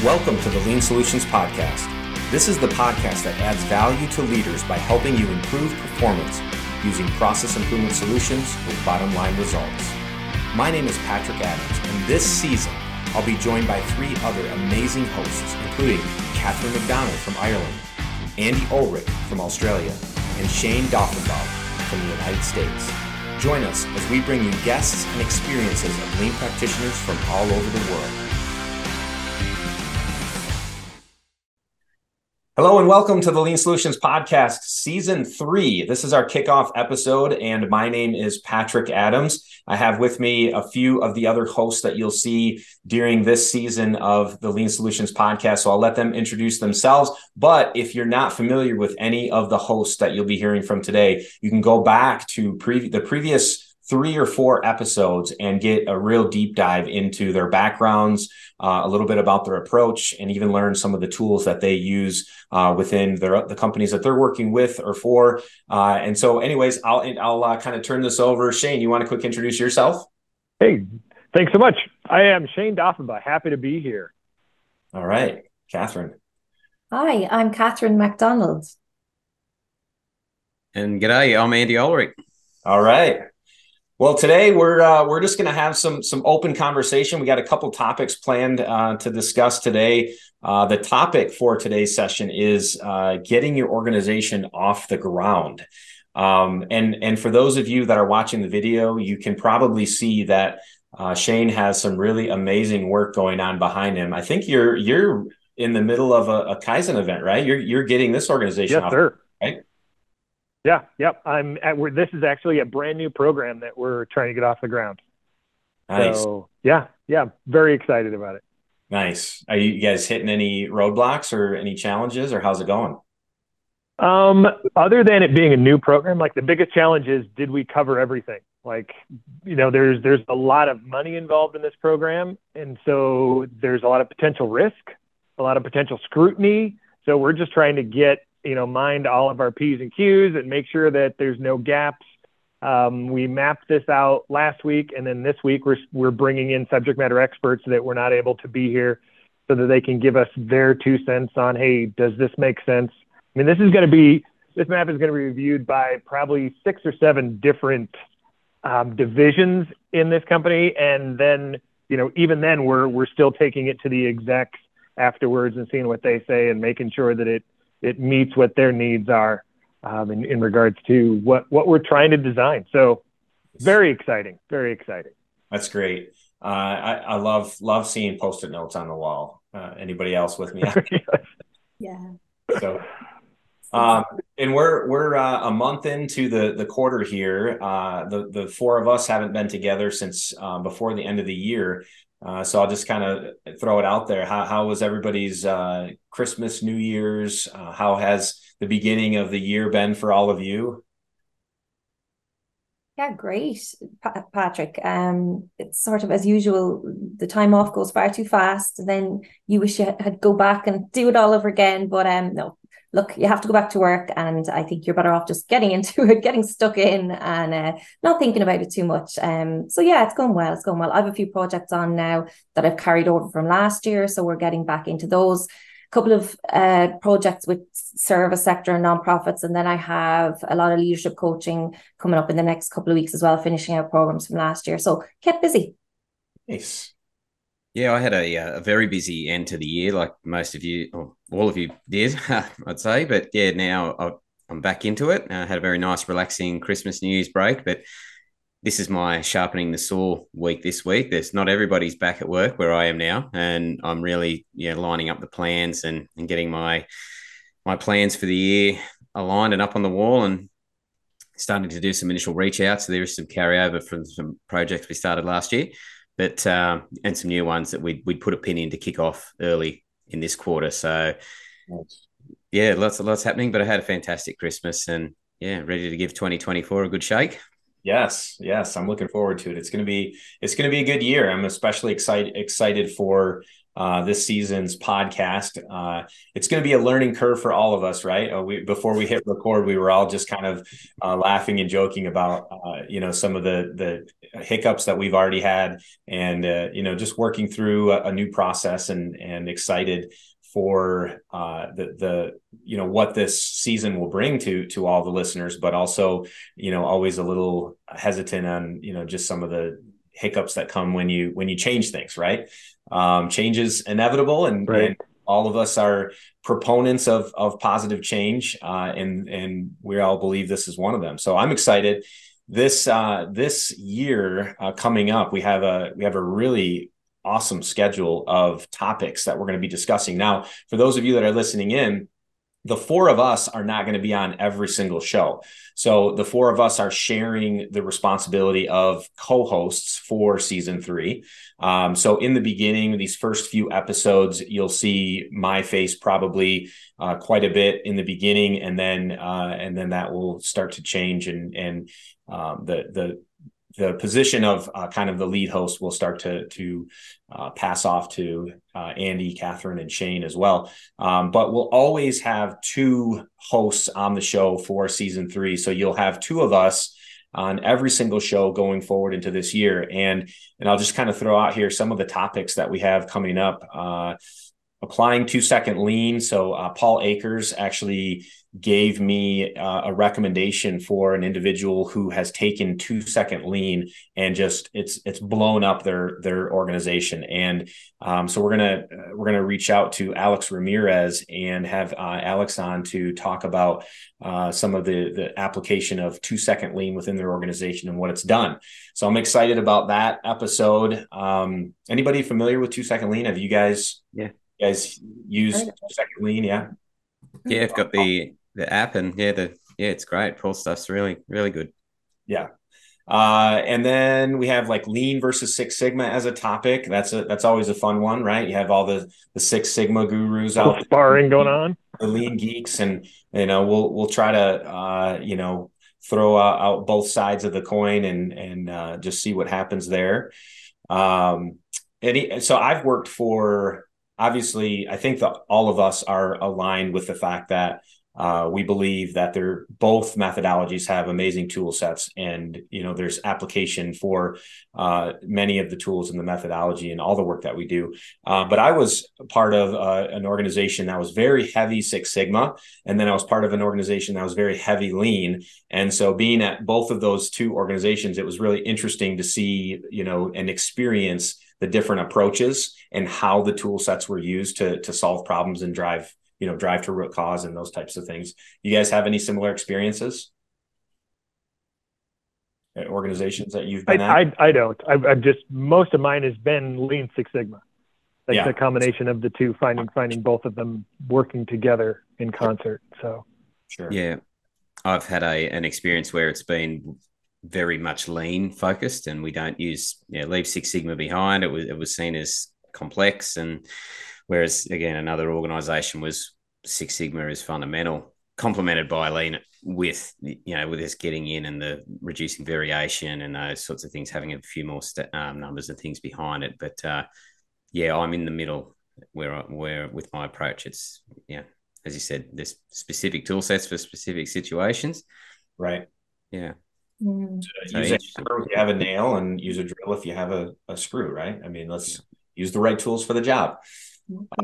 Welcome to the Lean Solutions Podcast. This is the podcast that adds value to leaders by helping you improve performance using process improvement solutions with bottom line results. My name is Patrick Adams, and this season I'll be joined by three other amazing hosts, including Catherine McDonald from Ireland, Andy Olrich from Australia, and Shayne Daughenbaugh from the United States. Join us as we bring you guests and experiences of lean practitioners from all over the world. Hello and welcome to the Lean Solutions Podcast, Season 3. This is our kickoff episode, and my name is Patrick Adams. I have with me a few of the other hosts that you'll see during this season of the Lean Solutions Podcast. So I'll let them introduce themselves. But if you're not familiar with any of the hosts that you'll be hearing from today, you can go back to pre- the previous three or four episodes and get a real deep dive into their backgrounds, uh, a little bit about their approach, and even learn some of the tools that they use uh, within their the companies that they're working with or for. Uh, and so, anyways, I'll I'll uh, kind of turn this over. Shayne, you want to quick introduce yourself? Hey, thanks so much. I am Shayne Daughenbaugh. Happy to be here. All right, Catherine. Hi, I'm Catherine McDonald. And g'day, I'm Andy Olrich. All right. Well, today we're uh, we're just going to have some some open conversation. We got a couple topics planned uh, to discuss today. Uh, the topic for today's session is uh, getting your organization off the ground. Um, and and for those of you that are watching the video, you can probably see that uh, Shayne has some really amazing work going on behind him. I think you're you're in the middle of a, a Kaizen event, right? You're you're getting this organization yes, off, sir. right? Yeah, yep. I'm at where this is actually a brand new program that we're trying to get off the ground. Nice. So yeah, yeah, very excited about it. Nice. Are you guys hitting any roadblocks or any challenges, or how's it going? Um, other than it being a new program, like the biggest challenge is did we cover everything? Like, you know, there's there's a lot of money involved in this program, and so there's a lot of potential risk, a lot of potential scrutiny. So we're just trying to get you know, mind all of our P's and Q's and make sure that there's no gaps. Um, we mapped this out last week, and then this week we're we're bringing in subject matter experts that were not able to be here, so that they can give us their two cents on, hey, does this make sense? I mean, this is going to be this map is going to be reviewed by probably six or seven different um, divisions in this company, and then you know, even then we're we're still taking it to the execs afterwards and seeing what they say and making sure that it it meets what their needs are um, in, in regards to what, what we're trying to design. So very exciting, very exciting. That's great. Uh, I, I love love seeing post-it notes on the wall. Uh, anybody else with me? Yeah. so, um, and we're we're uh, a month into the the quarter here. Uh, the the four of us haven't been together since uh, before the end of the year. Uh, so I'll just kind of throw it out there. How, how was everybody's uh, Christmas, New Year's? Uh, how has the beginning of the year been for all of you? Yeah, great, pa- Patrick. Um, it's sort of as usual. The time off goes far too fast. And then you wish you had go back and do it all over again. But um, no, look, you have to go back to work, and I think you're better off just getting into it, getting stuck in, and uh, not thinking about it too much. Um, so yeah, it's going well. It's going well. I have a few projects on now that I've carried over from last year, so we're getting back into those. A couple of uh, projects with service sector and nonprofits, and then I have a lot of leadership coaching coming up in the next couple of weeks as well, finishing out programs from last year. So kept busy. Nice. Yeah, I had a, uh, a very busy end to the year, like most of you, or all of you did, I'd say. But yeah, now I'm back into it. I had a very nice, relaxing Christmas, New Year's break. But this is my sharpening the saw week this week. There's not everybody's back at work where I am now, and I'm really yeah lining up the plans and, and getting my my plans for the year aligned and up on the wall and starting to do some initial reach outs. So there is some carryover from some projects we started last year but um, and some new ones that we'd, we'd put a pin in to kick off early in this quarter. So nice. yeah, lots of lots happening. But I had a fantastic Christmas and yeah, ready to give 2024 a good shake. Yes, yes, I'm looking forward to it. It's going to be it's going to be a good year. I'm especially excited excited for uh, this season's podcast. Uh, it's going to be a learning curve for all of us, right? Uh, we, before we hit record, we were all just kind of uh, laughing and joking about, uh, you know, some of the the hiccups that we've already had, and you know, just working through a, a, new process and and excited for the the you know what this season will bring to to all the listeners, but also you know always a little hesitant on you know just some of the hiccups that come when you when you change things right? Um, change is inevitable and, right. and, all of us are proponents of of positive change uh, and and we all believe this is one of them. So i'm excited. This uh, this year uh, coming up we have a we have a really awesome schedule of topics that we're going to be discussing. Now for those of you that are listening in the four of us are not going to be on every single show. So the four of us are sharing the responsibility of co-hosts for season three. Um, so in the beginning, these first few episodes, you'll see my face probably uh, quite a bit in the beginning, and then uh, and then that will start to change, and and um, the the the position of uh, kind of the lead host will start to to uh, pass off to uh, Andy, Catherine, and Shayne as well. Um, but we'll always have two hosts on the show for season three, so you'll have two of us on every single show going forward into this year. And and I'll just kind of throw out here some of the topics that we have coming up. Uh, applying two second lean. So uh, Paul Akers actually gave me uh, a recommendation for an individual who has taken two second lean and just it's it's blown up their their organization. And um, so we're gonna uh, we're gonna reach out to Alex Ramirez and have uh, Alex on to talk about uh, some of the the application of two second lean within their organization and what it's done. So I'm excited about that episode. Um, anybody familiar with two second lean? Have you guys yeah. you guys use two second lean? Yeah. Yeah, I've got the the app and yeah, the yeah, it's great. Paul stuff's really really good. Yeah. Uh, and then we have like lean versus Six Sigma as a topic. That's a that's always a fun one, right? You have all the the Six Sigma gurus out sparring going on, the lean geeks, and you know we'll we'll try to uh, you know throw out, out, both sides of the coin and and uh, just see what happens there. Um, and he, so I've worked for obviously I think that all of us are aligned with the fact that uh, we believe that they're both methodologies have amazing tool sets, and you know there's application for uh, many of the tools in the methodology and all the work that we do. Uh, but I was part of uh, an organization that was very heavy Six Sigma, and then I was part of an organization that was very heavy Lean. And so, being at both of those two organizations, it was really interesting to see you know and experience the different approaches and how the tool sets were used to to solve problems and drive you know drive to root cause and those types of things. You guys have any similar experiences? At organizations that you've been I, at? I, I don't. I've, I've, just most of mine has been lean six sigma. Like yeah. the combination of the two finding finding both of them working together in concert so. Sure. Yeah. I've had a an experience where it's been very much lean focused and we don't use yeah leave six sigma behind. It was it was seen as complex and Whereas again, another organization was Six Sigma is fundamental, complemented by Lean with you know with this getting in and the reducing variation and those sorts of things, having a few more st- um, numbers and things behind it. But uh, yeah, I'm in the middle where I, where with my approach, it's yeah, as you said, there's specific tool sets for specific situations. Right. Yeah. Mm. So use a if you have a nail and use a drill if you have a, a screw, right? I mean, let's yeah. use the right tools for the job.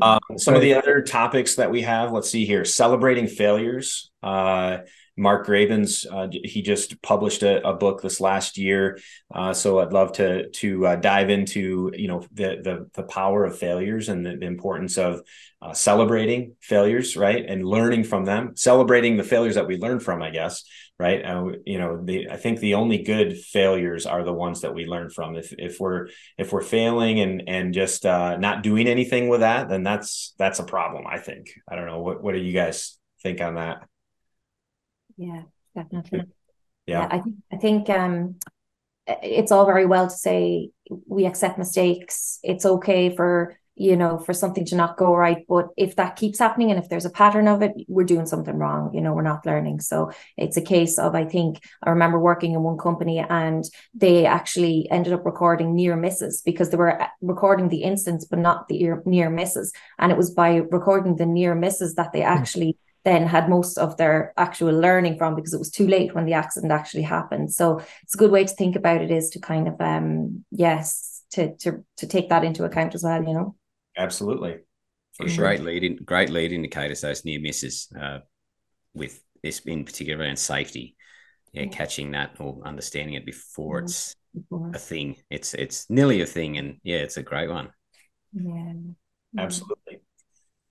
Um, some of the other topics that we have, let's see here, celebrating failures. Uh, Mark Graban, uh, he just published a, a, book this last year, uh, so I'd love to to uh, dive into you know the the, the power of failures and the, the importance of uh, celebrating failures, right, and learning from them, celebrating the failures that we learn from, I guess, right? You know, the, I think the only good failures are the ones that we learn from. If if we're if we're failing and and just uh, not doing anything with that, then that's that's a problem. I think. I don't know. What what do you guys think on that? Yeah, definitely. Yeah, yeah I think I think um, it's all very well to say we accept mistakes. It's okay for you know, for something to not go right. But if that keeps happening and if there's a pattern of it, we're doing something wrong. You know, we're not learning. So it's a case of, I think, I remember working in one company and they actually ended up recording near misses because they were uh, recording the instance, but not the near misses. And it was by recording the near misses that they hmm. actually then had most of their actual learning from because it was too late when the accident actually happened. So it's a good way to think about it is to kind of um yes to to to take that into account as well, you know. Absolutely. For mm-hmm. sure. Great lead in, great lead indicators, those near misses uh, with this in particular around safety. Yeah, yeah, catching that or understanding it before mm-hmm. it's before. a thing. It's it's nearly a thing and yeah, it's a great one. Yeah. Absolutely.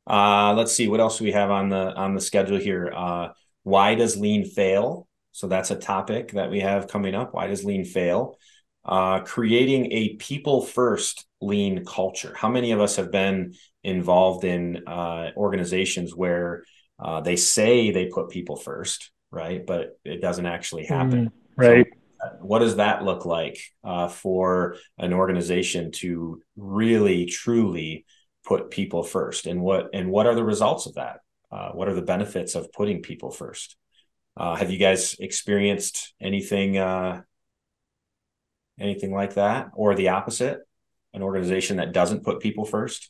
Uh, let's see what else do we have on the on the schedule here. Uh, why does lean fail? So that's a topic that we have coming up. Why does lean fail? Uh, creating a people first lean culture. How many of us have been involved in uh, organizations where uh, they say they put people first, right? But it doesn't actually happen. Mm, right. So, uh, what does that look like uh, for an organization to really, truly put people first? And what and what are the results of that? Uh, what are the benefits of putting people first? have you guys experienced anything anything like that, or the opposite? An organization that doesn't put people first?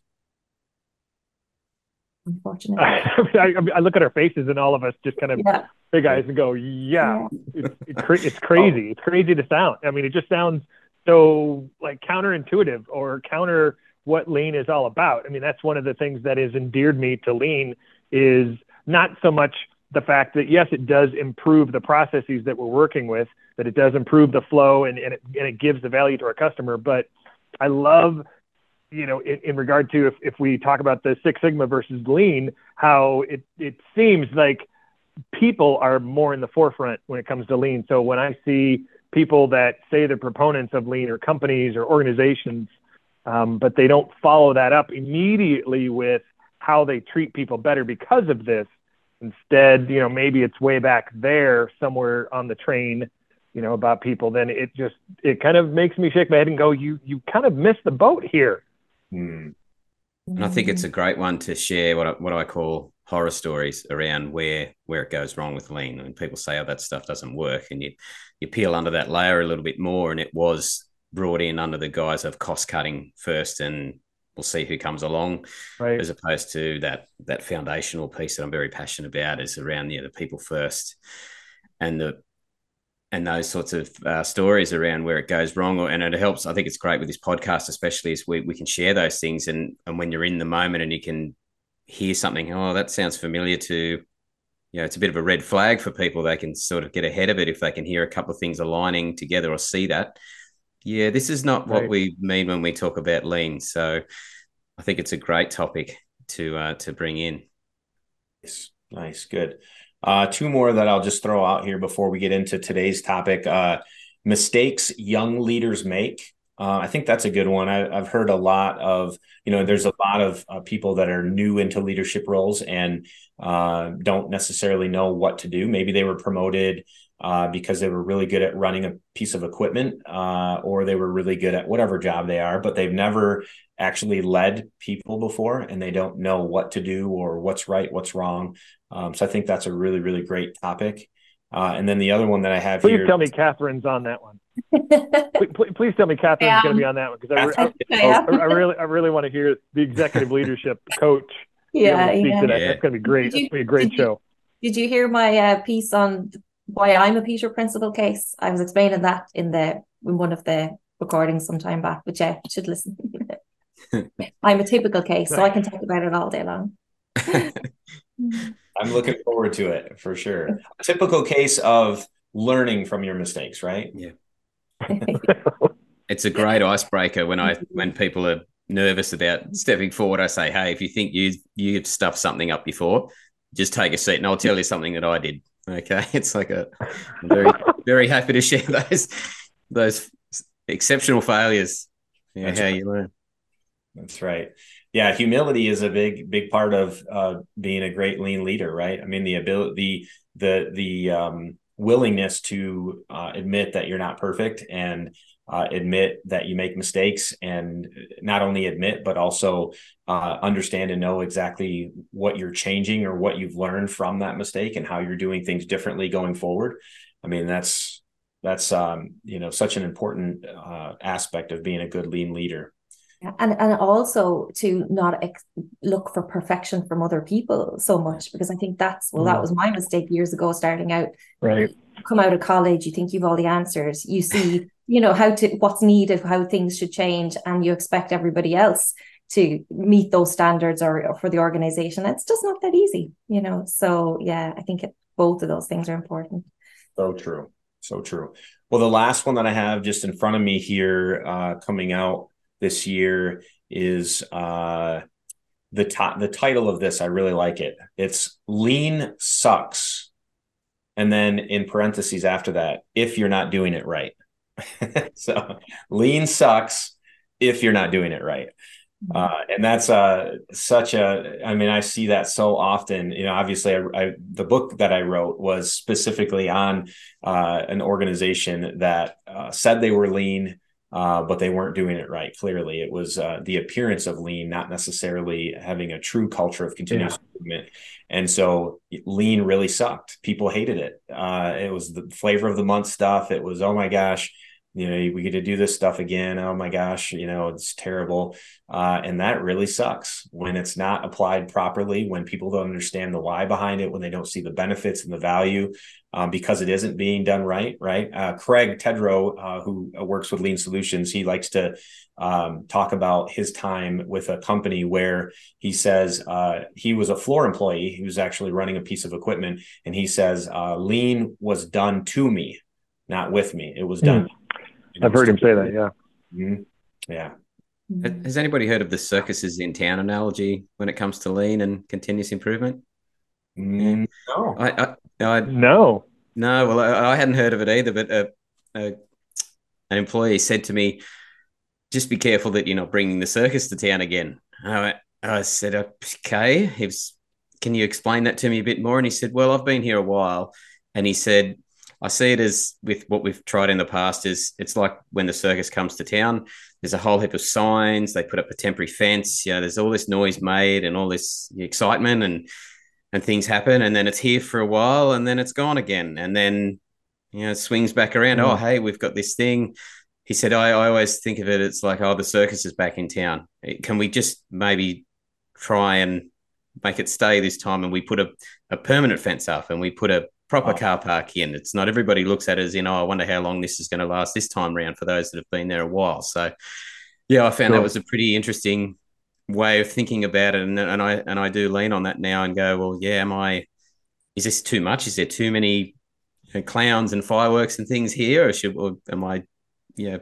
Unfortunately, I, I, look at our faces and all of us just kind of yeah. big eyes and go, "Yeah, yeah. It's, it's, cra- it's crazy. Oh. It's crazy to sound. I mean, it just sounds so like counterintuitive or counter what lean is all about. I mean, that's one of the things that has endeared me to lean is not so much the fact that yes, it does improve the processes that we're working with, that it does improve the flow and, and, it, and it gives the value to our customer. But I love, you know, in, in regard to if, if we talk about the Six Sigma versus Lean, how it, it seems like people are more in the forefront when it comes to Lean. So when I see people that say they're proponents of Lean or companies or organizations, um, but they don't follow that up immediately with how they treat people better because of this, Instead, you know, maybe it's way back there somewhere on the train, you know, about people. Then it just it kind of makes me shake my head and go, you you kind of missed the boat here. Mm. And I think it's a great one to share what I, what I call horror stories around where where it goes wrong with lean. And people say, "Oh, that stuff doesn't work," and you you peel under that layer a little bit more, and it was brought in under the guise of cost cutting first and we'll see who comes along, right. as opposed to that that foundational piece that I'm very passionate about is around yeah, the people first, and the and those sorts of uh, stories around where it goes wrong, and it helps. I think it's great with this podcast, especially as we we can share those things, and and when you're in the moment and you can hear something, oh, that sounds familiar to. You know, it's a bit of a red flag for people. They can sort of get ahead of it if they can hear a couple of things aligning together or see that yeah, this is not what we mean when we talk about lean. So I think it's a great topic to uh, to bring in. Nice, nice, good. Uh, two more that I'll just throw out here before we get into today's topic. Uh, mistakes young leaders make. Uh, I think that's a good one. I, have heard a lot of, you know, there's a lot of uh, people that are new into leadership roles and uh, don't necessarily know what to do. Maybe they were promoted uh, because they were really good at running a piece of equipment uh, or they were really good at whatever job they are, but they've never actually led people before and they don't know what to do or what's right, what's wrong. Um, so I think that's a really, really great topic. Uh, and then the other one that I have please here. Please tell me Catherine's on that one. please, please, tell me Catherine's yeah. going to be on that one because I, I, I, I, really, I really want to hear the executive leadership coach. Yeah, yeah. That. That's going to be great. It's going to be a great did show. You, did you hear my uh, piece on why I'm a Peter Principle case. I was explaining that in the in one of the recordings some time back, but yeah, you should listen. I'm a typical case, so I can talk about it all day long. I'm looking forward to it for sure. A typical case of learning from your mistakes, right? Yeah. it's a great icebreaker when I when people are nervous about stepping forward. I say, hey, if you think you you've stuffed something up before, just take a seat and I'll tell you something that I did. Okay, it's like a I'm very very happy to share those those exceptional failures. Yeah, That's how right. you learn. That's right. Yeah, humility is a big big part of uh, being a great lean leader, right? I mean, the ability, the the the um, willingness to uh, admit that you're not perfect and uh, admit that you make mistakes and not only admit but also uh, understand and know exactly what you're changing or what you've learned from that mistake and how you're doing things differently going forward i mean that's that's um, you know such an important uh, aspect of being a good lean leader and and also to not ex- look for perfection from other people so much because I think that's well that mm. was my mistake years ago starting out. Right. Come out of college, you think you've all the answers. You see, you know how to what's needed, how things should change, and you expect everybody else to meet those standards or, or for the organization. It's just not that easy, you know. So yeah, I think it, both of those things are important. So true. So true. Well, the last one that I have just in front of me here, uh, coming out this year is uh, the top. The title of this I really like it. It's "Lean Sucks," and then in parentheses after that, if you're not doing it right. so, lean sucks if you're not doing it right. Mm-hmm. Uh, and that's uh, such a i mean i see that so often you know obviously I, I, the book that i wrote was specifically on uh, an organization that uh, said they were lean uh, but they weren't doing it right. Clearly, it was uh, the appearance of lean, not necessarily having a true culture of continuous yeah. improvement. And so, lean really sucked. People hated it. Uh, it was the flavor of the month stuff. It was, oh my gosh, you know, we get to do this stuff again. Oh my gosh, you know, it's terrible. Uh, and that really sucks when it's not applied properly, when people don't understand the why behind it, when they don't see the benefits and the value um, because it isn't being done right. Right. Uh, Craig Tedrow, uh, who works with Lean Solutions, he likes to um, talk about his time with a company where he says uh, he was a floor employee. He was actually running a piece of equipment, and he says uh, Lean was done to me, not with me. It was done. Mm. I've heard him say that. Yeah. Mm-hmm. Yeah. Has anybody heard of the circuses in town analogy when it comes to lean and continuous improvement? Mm, no. I, I, I, no. No, well, I, I, hadn't heard of it either, but uh, uh, an employee said to me, just be careful that you're not bringing the circus to town again. I, I said, okay. He was, can you explain that to me a bit more? And he said, well, I've been here a while. And he said, I see it as with what we've tried in the past is it's like when the circus comes to town, there's a whole heap of signs, they put up a temporary fence, you know, there's all this noise made and all this excitement and and things happen and then it's here for a while and then it's gone again and then you know it swings back around. Mm. oh hey we've got this thing. He said I, I always think of it it's like oh the circus is back in town. Can we just maybe try and make it stay this time and we put a, a permanent fence up and we put a proper oh. car park in it's not everybody looks at it as you know i wonder how long this is going to last this time round for those that have been there a while so yeah i found sure. that was a pretty interesting way of thinking about it, and, and I and I do lean on that now and go, well, yeah, am I? Is this too much? Is there too many you know, clowns and fireworks and things here, or should or am I, yeah,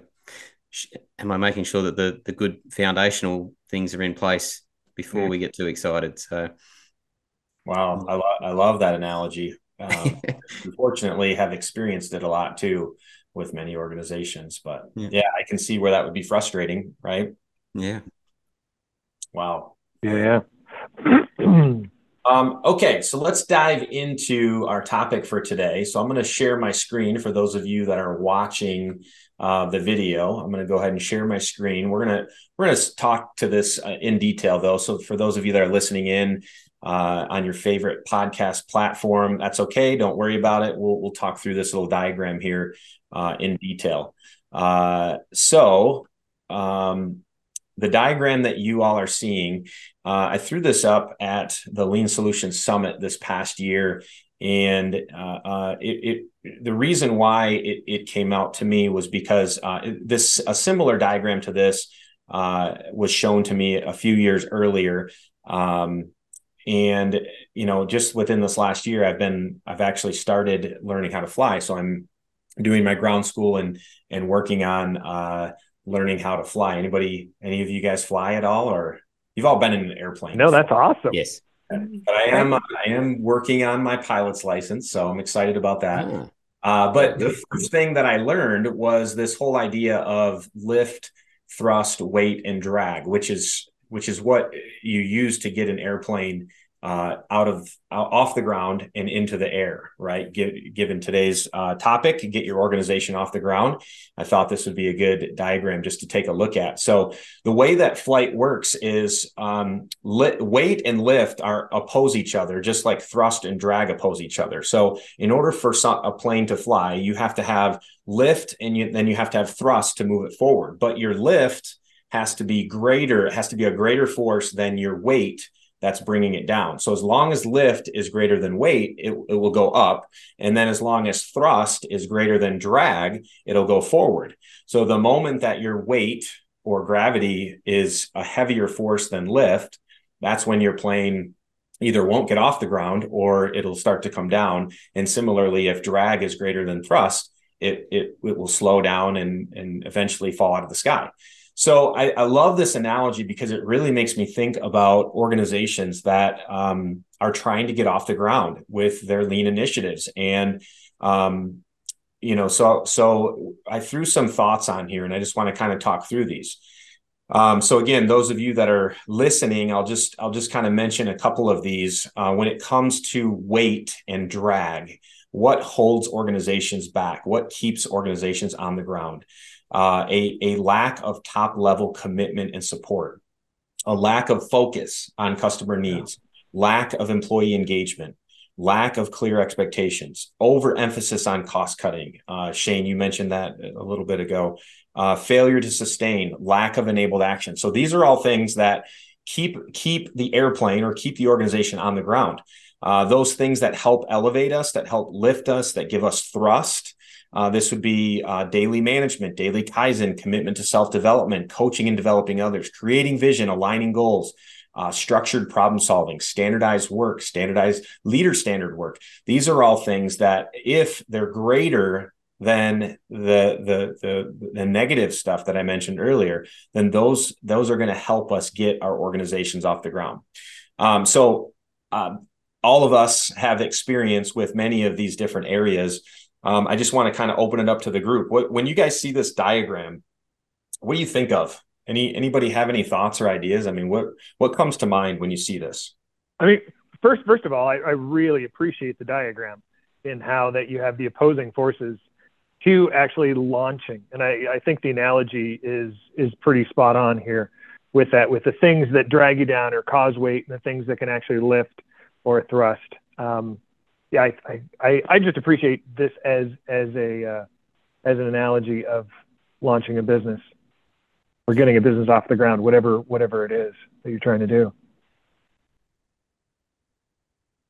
am I making sure that the the good foundational things are in place before yeah. we get too excited? So, wow, mm. I, lo- I love that analogy. Um, unfortunately, have experienced it a lot too with many organizations, but yeah. yeah, I can see where that would be frustrating, right? Yeah. Wow. Yeah. um, okay, so let's dive into our topic for today. So I'm going to share my screen for those of you that are watching uh, the video. I'm going to go ahead and share my screen. We're gonna we're gonna talk to this uh, in detail though. So for those of you that are listening in uh, on your favorite podcast platform, that's okay. Don't worry about it. We'll we'll talk through this little diagram here uh, in detail. Uh, so um, the diagram that you all are seeing, uh, I threw this up at the Lean Solutions Summit this past year, and uh, uh, it, it, the reason why it, it came out to me was because this a similar diagram to this was shown to me a few years earlier. Um, and you know, just within this last year, I've been I've actually started learning how to fly. So I'm doing my ground school and and working on uh, learning how to fly. Anybody, any of you guys fly at all, or you've all been in an airplane? No, that's awesome. Yes, but I am I am working on my pilot's license, so I'm excited about that. Oh. Uh, but the first thing that I learned was this whole idea of lift, thrust, weight, and drag, which is which is what you use to get an airplane uh, out of off the ground and into the air, right? given today's uh, topic, get your organization off the ground. I thought this would be a good diagram just to take a look at. So the way that flight works is um, weight and lift are oppose each other, just like thrust and drag oppose each other. So in order for a plane to fly, you have to have lift and you, then you have to have thrust to move it forward. But your lift has to be greater, has to be a greater force than your weight that's bringing it down. So as long as lift is greater than weight, it, it will go up. And then as long as thrust is greater than drag, it'll go forward. So the moment that your weight or gravity is a heavier force than lift, that's when your plane either won't get off the ground or it'll start to come down. And similarly, if drag is greater than thrust, it, it, it will slow down and, and eventually fall out of the sky. So I, I, love this analogy because it really makes me think about organizations that um, are trying to get off the ground with their lean initiatives. And um, you know, so so I threw some thoughts on here, and I just want to kind of talk through these. Um, so again, those of you that are listening, I'll just I'll just kind of mention a couple of these. Uh, when it comes to weight and drag, what holds organizations back? What keeps organizations on the ground? uh, a, a lack of top level commitment and support, a lack of focus on customer needs, lack of employee engagement, lack of clear expectations, overemphasis on cost cutting. Uh, Shayne, you mentioned that a little bit ago. Uh, failure to sustain, lack of enabled action. So these are all things that keep keep the airplane or keep the organization on the ground. Uh, those things that help elevate us, that help lift us, that give us thrust, uh, this would be uh, daily management, daily Kaizen, commitment to self development, coaching and developing others, creating vision, aligning goals, uh, structured problem solving, standardized work, standardized leader standard work. These are all things that, if they're greater than the the the, the negative stuff that I mentioned earlier, then those those are going to help us get our organizations off the ground. Um, so. Um, all of us have experience with many of these different areas um, I just want to kind of open it up to the group. What, when you guys see this diagram, what do you think of? Any anybody have any thoughts or ideas? I mean, what what comes to mind when you see this? I mean, first first of all, I, I really appreciate the diagram in how that you have the opposing forces to actually launching, and I, I think the analogy is is pretty spot on here with that, with the things that drag you down or cause weight, and the things that can actually lift or a thrust. Um, yeah, I, I, I just appreciate this as as a uh, as an analogy of launching a business or getting a business off the ground, whatever whatever it is that you're trying to do.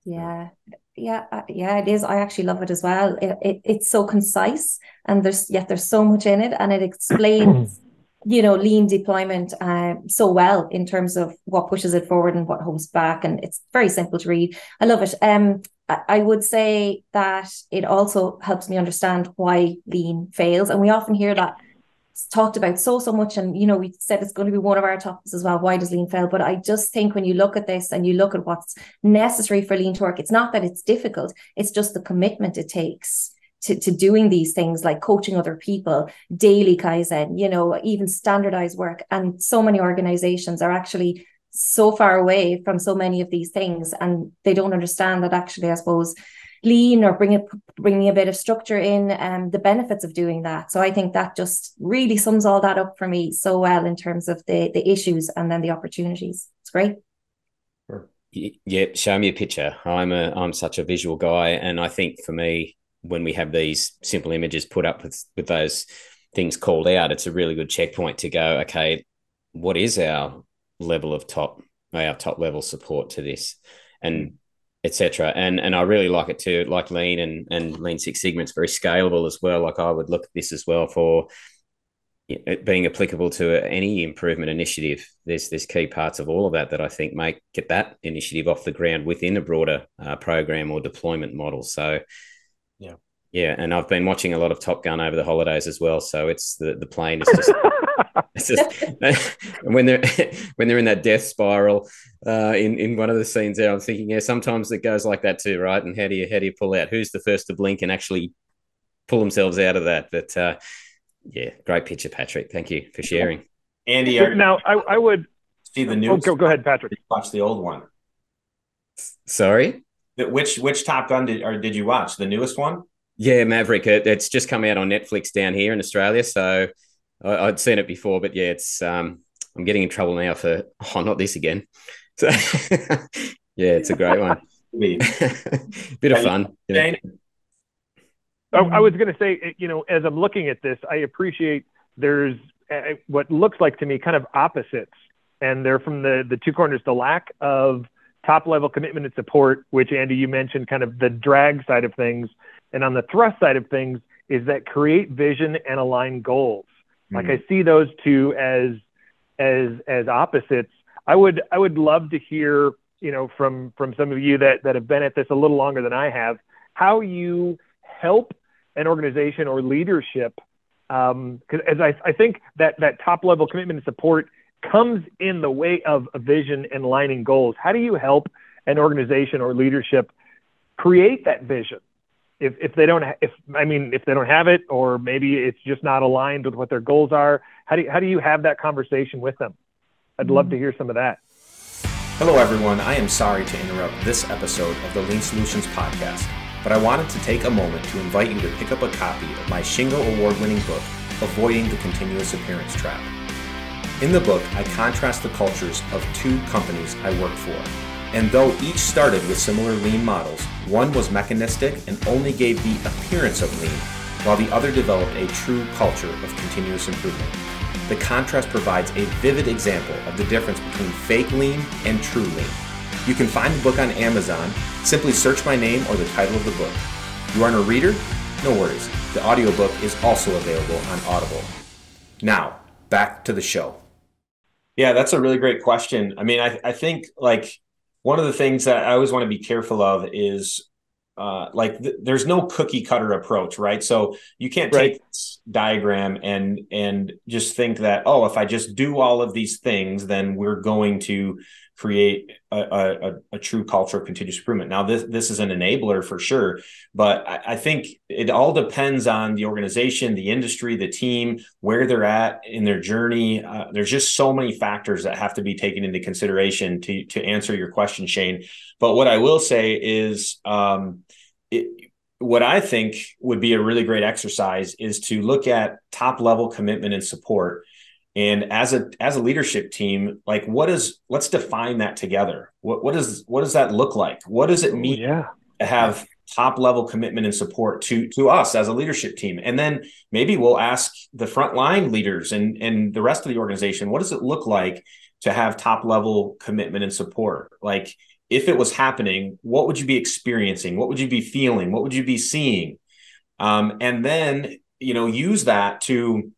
Yeah, yeah, uh, yeah. It is. I actually love it as well. It, it it's so concise, and there's yet there's so much in it, and it explains. you know lean deployment uh, so well in terms of what pushes it forward and what holds back and it's very simple to read i love it um I would say that it also helps me understand why lean fails. And we often hear that it's talked about so, so much. And, you know, we said it's going to be one of our topics as well. Why does lean fail? But I just think when you look at this and you look at what's necessary for lean to work, it's not that it's difficult, it's just the commitment it takes. To, to doing these things like coaching other people, daily Kaizen, you know, even standardized work. And so many organizations are actually so far away from so many of these things and they don't understand that actually i suppose lean or bring it bringing a bit of structure in um the benefits of doing that. So i think that just really sums all that up for me so well in terms of the the issues and then the opportunities. It's great. Yeah show me a picture. I'm a i'm such a visual guy and i think for me when we have these simple images put up with with those things called out it's a really good checkpoint to go okay what is our level of top our top level support to this? And etc and and i really like it too like lean and and lean six sigma it's very scalable as well. Like i would look at this as well for it being applicable to any improvement initiative. There's there's key parts of all of that that i think make get that initiative off the ground within a broader uh, program or deployment model. So yeah yeah and i've been watching a lot of top gun over the holidays as well so it's the the plane is just it's just when they're when they're in that death spiral uh, in in one of the scenes there, I'm thinking, yeah, sometimes it goes like that too, right? And how do you how do you pull out? Who's the first to blink and actually pull themselves out of that? But uh, yeah, great picture, Patrick. Thank you for sharing. Andy, now I, I would see the new. Oh, go, go ahead, Patrick. Watch the old one. Sorry. Which which Top Gun did or did you watch? The newest one? Yeah, Maverick. It, it's just come out on Netflix down here in Australia, so I, would seen it before, but yeah, it's um, I'm getting in trouble now for oh, not this again. So yeah, it's a great one. Bit of fun. You know. I, I was going to say, you know, as I'm looking at this, I appreciate there's uh, what looks like to me kind of opposites, and they're from the the two corners: the lack of top level commitment and support, which Andy you mentioned, kind of the drag side of things, and on the thrust side of things is that create vision and align goals. Mm-hmm. Like I see those two as as as opposites. I would I would love to hear you know from from some of you that that have been at this a little longer than I have how you help an organization or leadership because um, as I, I think that that top level commitment and support comes in the way of a vision and aligning goals. How do you help an organization or leadership create that vision? If, if they don't, if I mean, if they don't have it, or maybe it's just not aligned with what their goals are, how do you, how do you have that conversation with them? I'd love to mm-hmm. hear some of that. Hello, everyone. I am sorry to interrupt this episode of the Lean Solutions podcast but I wanted to take a moment to invite you to pick up a copy of my Shingo award winning book, Avoiding the Continuous Appearance Trap. In the book, I contrast the cultures of two companies I worked for. And though each started with similar lean models, one was mechanistic and only gave the appearance of lean, while the other developed a true culture of continuous improvement. The contrast provides a vivid example of the difference between fake lean and true lean. You can find the book on Amazon. Simply search my name or the title of the book. You aren't a reader? No worries. The audiobook is also available on Audible. Now, back to the show. Yeah, that's a really great question. I mean, I, I think like one of the things that I always want to be careful of is uh, like th- there's no cookie cutter approach, right? So you can't right. take this diagram and and just think that oh, if I just do all of these things, then we're going to create a, a, a, true culture of continuous improvement. Now, this this is an enabler for sure, but I, I, think it all depends on the organization, the industry, the team, where they're at in their journey. Uh, there's just so many factors that have to be taken into consideration to to answer your question, Shayne. But what I will say is, um, it, what I think would be a really great exercise is to look at top level commitment and support and as a as a leadership team like what is let's define that together. What what does what does that look like? What does it mean yeah. to have top level commitment and support to to us as a leadership team? And then maybe we'll ask the frontline leaders and and the rest of the organization what does it look like to have top level commitment and support? Like if it was happening what would you be experiencing? What would you be feeling? What would you be seeing? Um, and then you know use that to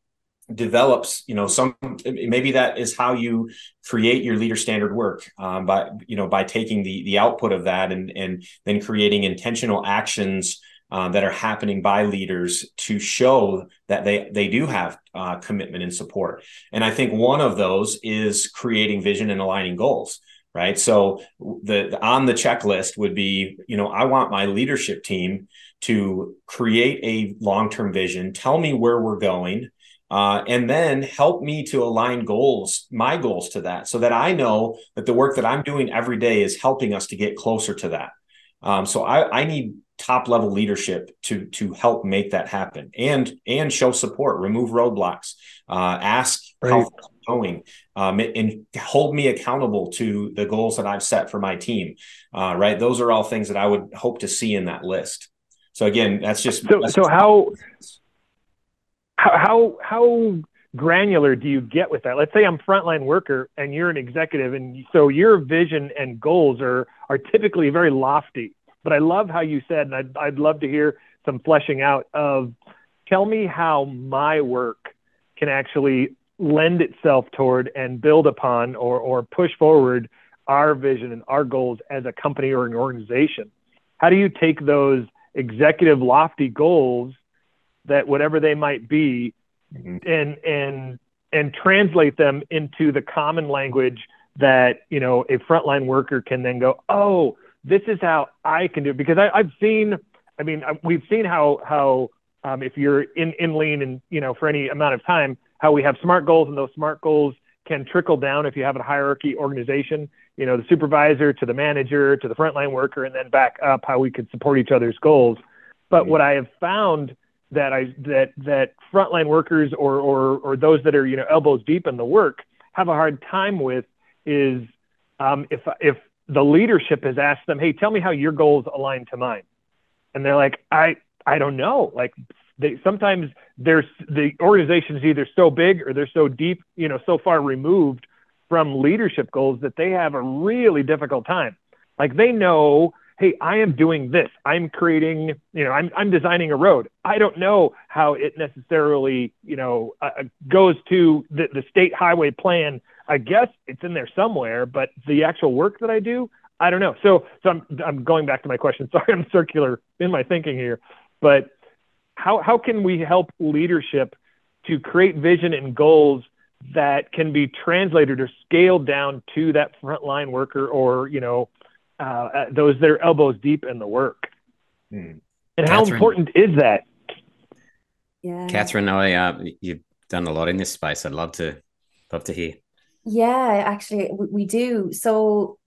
develops you know some maybe that is how you create your leader standard work um, by you know by taking the the output of that and and then creating intentional actions uh, that are happening by leaders to show that they they do have uh, commitment and support. And i think one of those is creating vision and aligning goals right? So the, the on the checklist would be you know i want my leadership team to create a long-term vision. Tell me where we're going uh, and then help me to align goals, my goals to that, so that I know that the work that I'm doing every day is helping us to get closer to that. Um, so I, I need top level leadership to to help make that happen and and show support, remove roadblocks, uh, ask right. how going, um, and hold me accountable to the goals that I've set for my team. Uh, right, those are all things that I would hope to see in that list. So again, that's just so. That's so how how how granular do you get with that? Let's say I'm frontline worker and you're an executive, and so your vision and goals are are typically very lofty. But I love how you said, and I'd I'd love to hear some fleshing out of tell me how my work can actually lend itself toward and build upon or or push forward our vision and our goals as a company or an organization. How do you take those executive lofty goals that whatever they might be mm-hmm. and and and translate them into the common language that you know a frontline worker can then go oh this is how i can do it because I, i've seen i mean we've seen how how um, if you're in in lean and you know for any amount of time how we have smart goals and those smart goals can trickle down if you have a hierarchy organization you know the supervisor to the manager to the frontline worker and then back up how we could support each other's goals but mm-hmm. what i have found that i that that frontline workers or or or those that are you know elbows deep in the work have a hard time with is um, if if the leadership has asked them hey tell me how your goals align to mine and they're like i i don't know like they sometimes there's the organization is either so big or they're so deep you know so far removed from leadership goals that they have a really difficult time. Like they know, hey, I am doing this. I'm creating, you know, I'm, I'm designing a road. I don't know how it necessarily, you know, uh, uh, goes to the, the state highway plan. I guess it's in there somewhere, but the actual work that I do, I don't know. So, so I'm, I'm going back to my question. Sorry, I'm circular in my thinking here, but how, how can we help leadership to create vision and goals that can be translated or scaled down to that frontline worker or you know uh, uh those that are elbows deep in the work. Hmm. And Catherine, how important is that? Yeah, Catherine, I uh, you've done a lot in this space. I'd love to love to hear. Yeah, actually, we do. So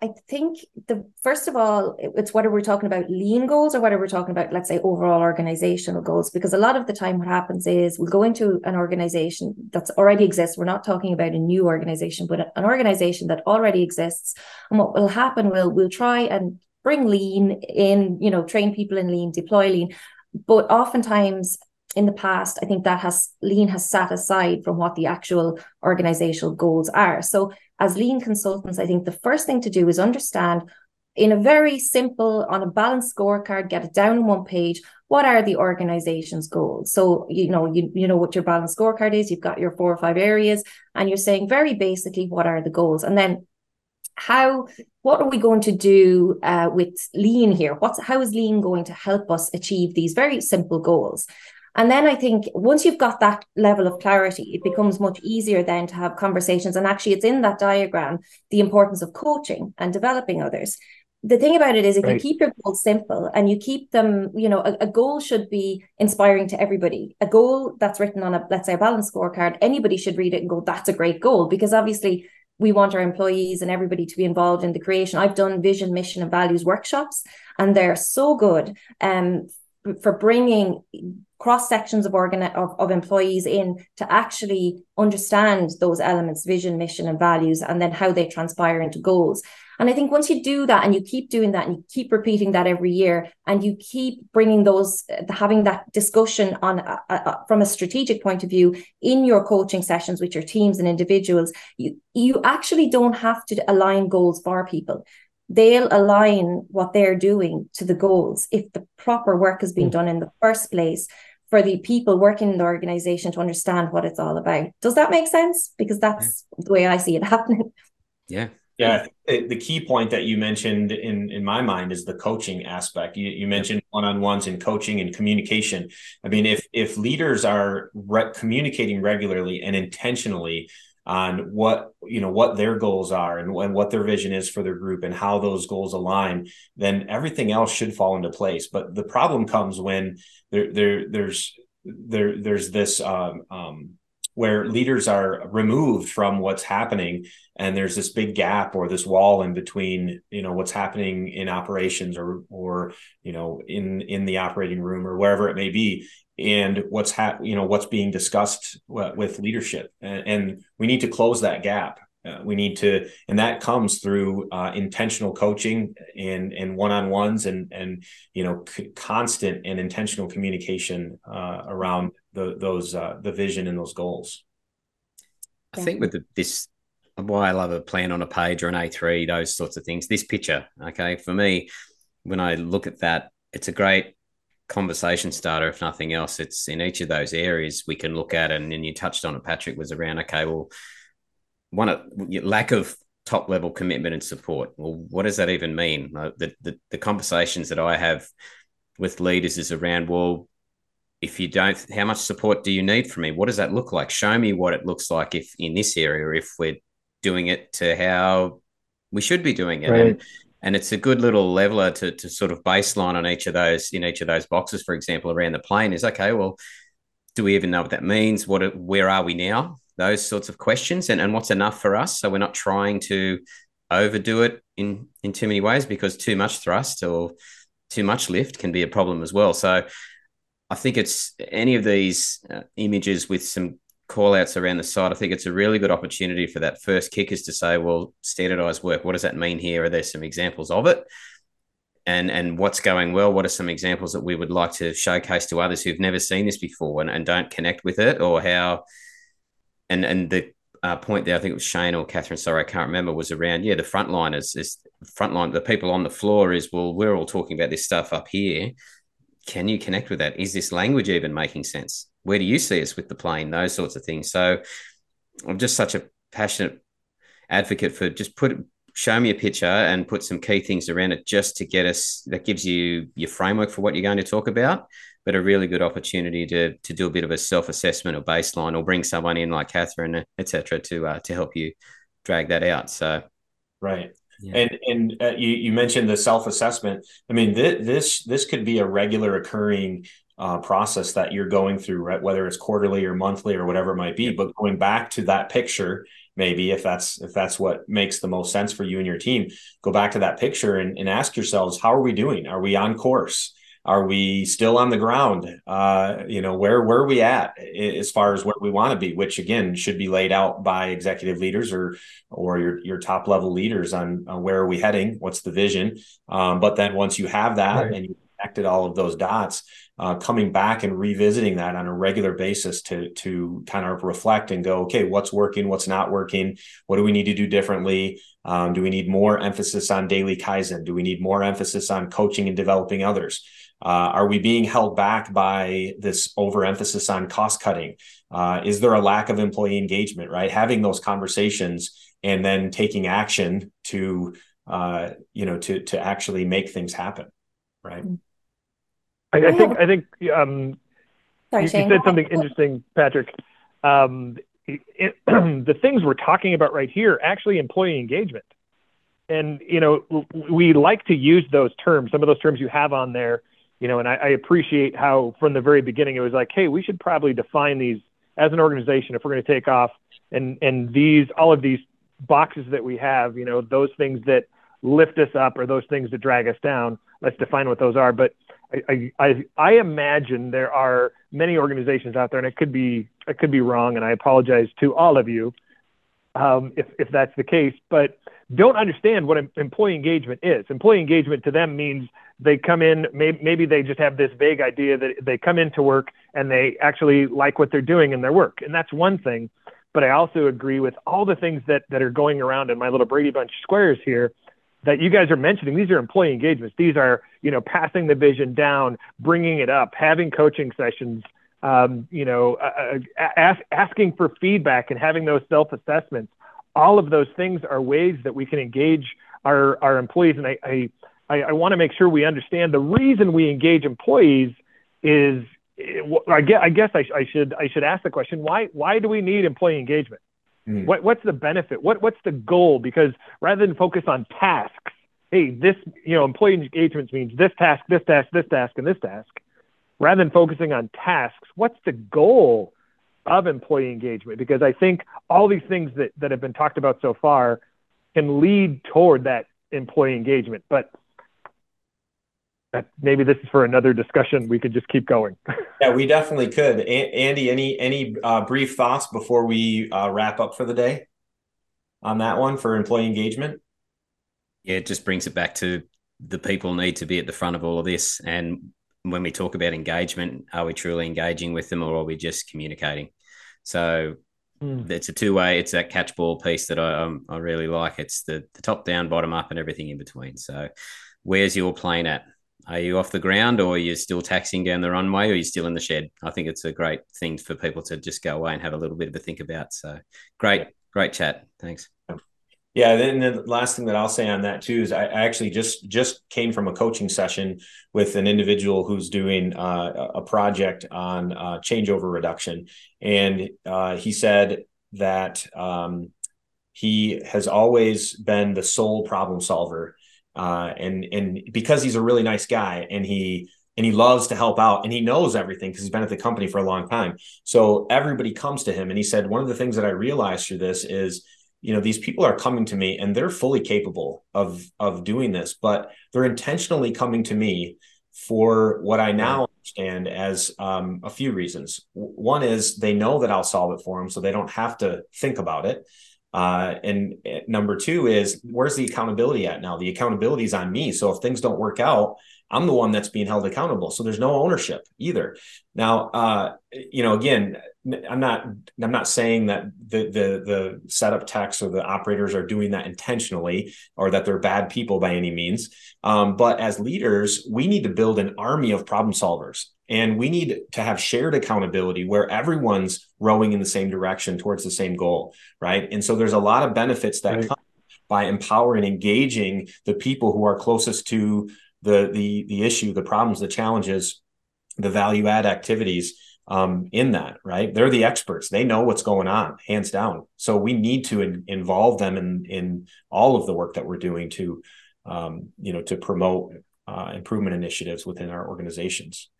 I think the first of all, it's whether we're talking about lean goals or whether we're talking about, let's say, overall organizational goals. Because a lot of the time, what happens is we'll go into an organization that's already exists. We're not talking about a new organization, but an organization that already exists. And what will happen will we'll try and bring lean in, you know, train people in lean, deploy lean. But oftentimes in the past, I think that has lean has sat aside from what the actual organizational goals are. So as lean consultants, I think the first thing to do is understand in a very simple, on a balanced scorecard, get it down on one page. What are the organization's goals? So, you know, you, you know what your balanced scorecard is. You've got your four or five areas, and you're saying very basically, what are the goals? And then how what are we going to do uh, with lean here what's how is lean going to help us achieve these very simple goals and then I think once you've got that level of clarity, it becomes much easier then to have conversations. And actually, it's in that diagram the importance of coaching and developing others. The thing about it is, if right. you keep your goals simple and you keep them, you know, a, a, goal should be inspiring to everybody. A goal that's written on a, let's say, a balance scorecard, anybody should read it and go, that's a great goal. Because obviously, we want our employees and everybody to be involved in the creation. I've done vision, mission, and values workshops, and they're so good um, for bringing cross sections of organ of, of employees in to actually understand those elements vision mission and values and then how they transpire into goals. And i think once you do that and you keep doing that and you keep repeating that every year and you keep bringing those uh, having that discussion on a, a, from a strategic point of view in your coaching sessions with your teams and individuals you you actually don't have to align goals for people. They'll align what they're doing to the goals if the proper work has been mm. done in the first place for the people working in the organization to understand what it's all about. Does that make sense? Because that's yeah. the way I see it happening. Yeah. Yeah, the key point that you mentioned in in my mind is the coaching aspect. You, you mentioned one on ones and coaching and communication. I mean, if if leaders are re- communicating regularly and intentionally on what you know what their goals are and, and what their vision is for their group and how those goals align then everything else should fall into place. But the problem comes when there, there there's there there's this um, um, where leaders are removed from what's happening and there's this big gap or this wall in between you know what's happening in operations or or you know in in the operating room or wherever it may be and what's ha- you know what's being discussed with leadership. And, and we need to close that gap. Uh, we need to and that comes through uh, intentional coaching and and one-on-ones and and you know c- constant and intentional communication uh, around the, those uh, the vision and those goals. I think with the, this why i love a plan on a page or an a3 those sorts of things this picture okay for me when i look at that it's a great conversation starter, if nothing else. It's in each of those areas we can look at, and, and you touched on it, Patrick, was around okay, well, one of lack of top level commitment and support. Well, what does that even mean? The, the, the conversations that I have with leaders is around, well, if you don't, how much support do you need from me? What does that look like? Show me what it looks like if in this area, if we're doing it to how we should be doing it. Right. And and it's a good little leveler to, to sort of baseline on each of those in each of those boxes for example around the plane is okay well do we even know what that means? What where are we now? Those sorts of questions. And, and what's enough for us? So we're not trying to overdo it in in too many ways because too much thrust or too much lift can be a problem as well. So I think it's any of these uh, images with some call outs around the side. I think it's a really good opportunity for that first kickers to say, well, standardized work, what does that mean here? Are there some examples of it? And, and what's going well? What are some examples that we would like to showcase to others who've never seen this before and, and don't connect with it or how and and the uh, point there, I think it was Shayne or Catherine, sorry, I can't remember, was around, yeah, the frontliners is frontline, the people on the floor is, well, we're all talking about this stuff up here. Can you connect with that? Is this language even making sense? Where do you see us with the plane? Those sorts of things. So I'm just such a passionate advocate for just put show me a picture and put some key things around it just to get us that gives you your framework for what you're going to talk about but a really good opportunity to to do a bit of a self assessment or baseline, or bring someone in like Catherine, etc., to uh, to help you drag that out. So, right. Yeah. And and uh, you you mentioned the self assessment. I mean, th- this this could be a regular occurring uh, process that you're going through, right? Whether it's quarterly or monthly or whatever it might be. But going back to that picture, maybe if that's if that's what makes the most sense for you and your team, go back to that picture and, and ask yourselves, how are we doing? Are we on course? Are we still on the ground? Uh, you know, where where are we at as far as where we want to be? Which again should be laid out by executive leaders or or your your top level leaders on, on where are we heading? What's the vision? Um, but then once you have that right. and you connected all of those dots, uh, coming back and revisiting that on a regular basis to to kind of reflect and go, okay, what's working, what's not working, what do we need to do differently? Um, do we need more emphasis on daily kaizen? Do we need more emphasis on coaching and developing others? Uh, are we being held back by this overemphasis on cost cutting? Uh, is there a lack of employee engagement? Right, having those conversations and then taking action to uh, you know to to actually make things happen. Right. I, I think I think um, Sorry, you, you, said something interesting, Patrick. Um, it, the things we're talking about right here actually employee engagement and you know we like to use those terms some of those terms you have on there you know, and I, I appreciate how from the very beginning it was like, hey, we should probably define these as an organization if we're going to take off and and these all of these boxes that we have, you know, those things that lift us up or those things that drag us down. Let's define what those are. But I, I, I imagine there are many organizations out there, and it could be it could be wrong, and I apologize to all of you um, if if that's the case. But don't understand what employee engagement is. Employee engagement to them means they come in, maybe, maybe they just have this vague idea that they come into work and they actually like what they're doing in their work. And that's one thing. But I also agree with all the things that, that are going around in my little Brady Bunch squares here that you guys are mentioning. These are employee engagements. These are, you know, passing the vision down, bringing it up, having coaching sessions, um, you know, uh, uh ask, asking for feedback and having those self assessments all of those things are ways that we can engage our, our employees. And I, I, I, want to make sure we understand the reason we engage employees is, I guess, I, guess I, I, should, I should ask the question, why, why do we need employee engagement? Mm. What, what's the benefit? What, what's the goal? Because rather than focus on tasks, hey, this, you know, employee engagement means this task, this task, this task, and this task. Rather than focusing on tasks, what's the goal of employee engagement because I think all these things that, that have been talked about so far can lead toward that employee engagement. But maybe this is for another discussion. We could just keep going. yeah, we definitely could. A- Andy, any any uh, brief thoughts before we uh, wrap up for the day on that one for employee engagement? Yeah, it just brings it back to the people need to be at the front of all of this, and when we talk about engagement, are we truly engaging with them or are we just communicating? So mm. it's a two way. It's that catch ball piece that I um, I really like. It's the the top down, bottom up, and everything in between. So where's your plane at? Are you off the ground or are you still taxiing down the runway or are you still in the shed? I think it's a great thing for people to just go away and have a little bit of a think about. So great, great chat. Thanks. Yeah, then the last thing that I'll say on that too is I, actually just just came from a coaching session with an individual who's doing uh, a project on uh, changeover reduction, and uh, he said that um, he has always been the sole problem solver, uh, and and because he's a really nice guy and he and he loves to help out and he knows everything because he's been at the company for a long time, so everybody comes to him, and he said one of the things that I realized through this is you know these people are coming to me and they're fully capable of of doing this but they're intentionally coming to me for what i now understand as um, a few reasons. One is they know that i'll solve it for them so they don't have to think about it. Uh, and eh, number two is where's the accountability at now? The accountability is on me so if things don't work out I'm the one that's being held accountable. So there's no ownership either. Now, uh, you know, again, I'm not I'm not saying that the the the setup techs or the operators are doing that intentionally or that they're bad people by any means. Um, but as leaders, we need to build an army of problem solvers. And we need to have shared accountability where everyone's rowing in the same direction towards the same goal, right? And so there's a lot of benefits that right. come by empowering, engaging the people who are closest to the the the issue, the problems, the challenges, the value add activities um, in that. Right, they're the experts. They know what's going on, hands down. So we need to in, involve them in in all of the work that we're doing to um, you know to promote uh, improvement initiatives within our organizations.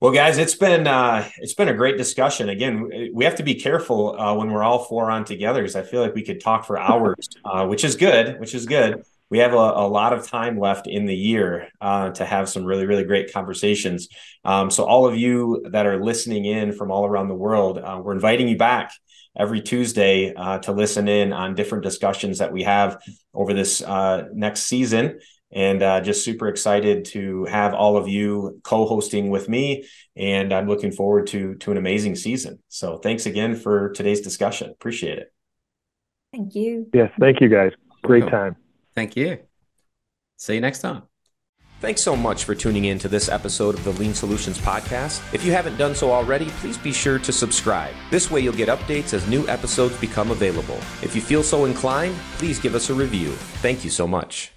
Well, guys, it's been uh, it's been a great discussion. Again, we have to be careful uh, when we're all four on together, because I feel like we could talk for hours, uh, which is good, which is good we have a, a, lot of time left in the year uh, to have some really, really great conversations. Um, so, all of you that are listening in from all around the world, uh, we're inviting you back every Tuesday uh, to listen in on different discussions that we have over this uh, next season. And uh, just super excited to have all of you co-hosting with me, and I'm looking forward to to an amazing season. So, thanks again for today's discussion. Appreciate it. Thank you. Yes, thank you guys. Great time. Thank you. See you next time. Thanks so much for tuning in to this episode of the Lean Solutions Podcast. If you haven't done so already, please be sure to subscribe. This way you'll get updates as new episodes become available. If you feel so inclined, please give us a review. Thank you so much.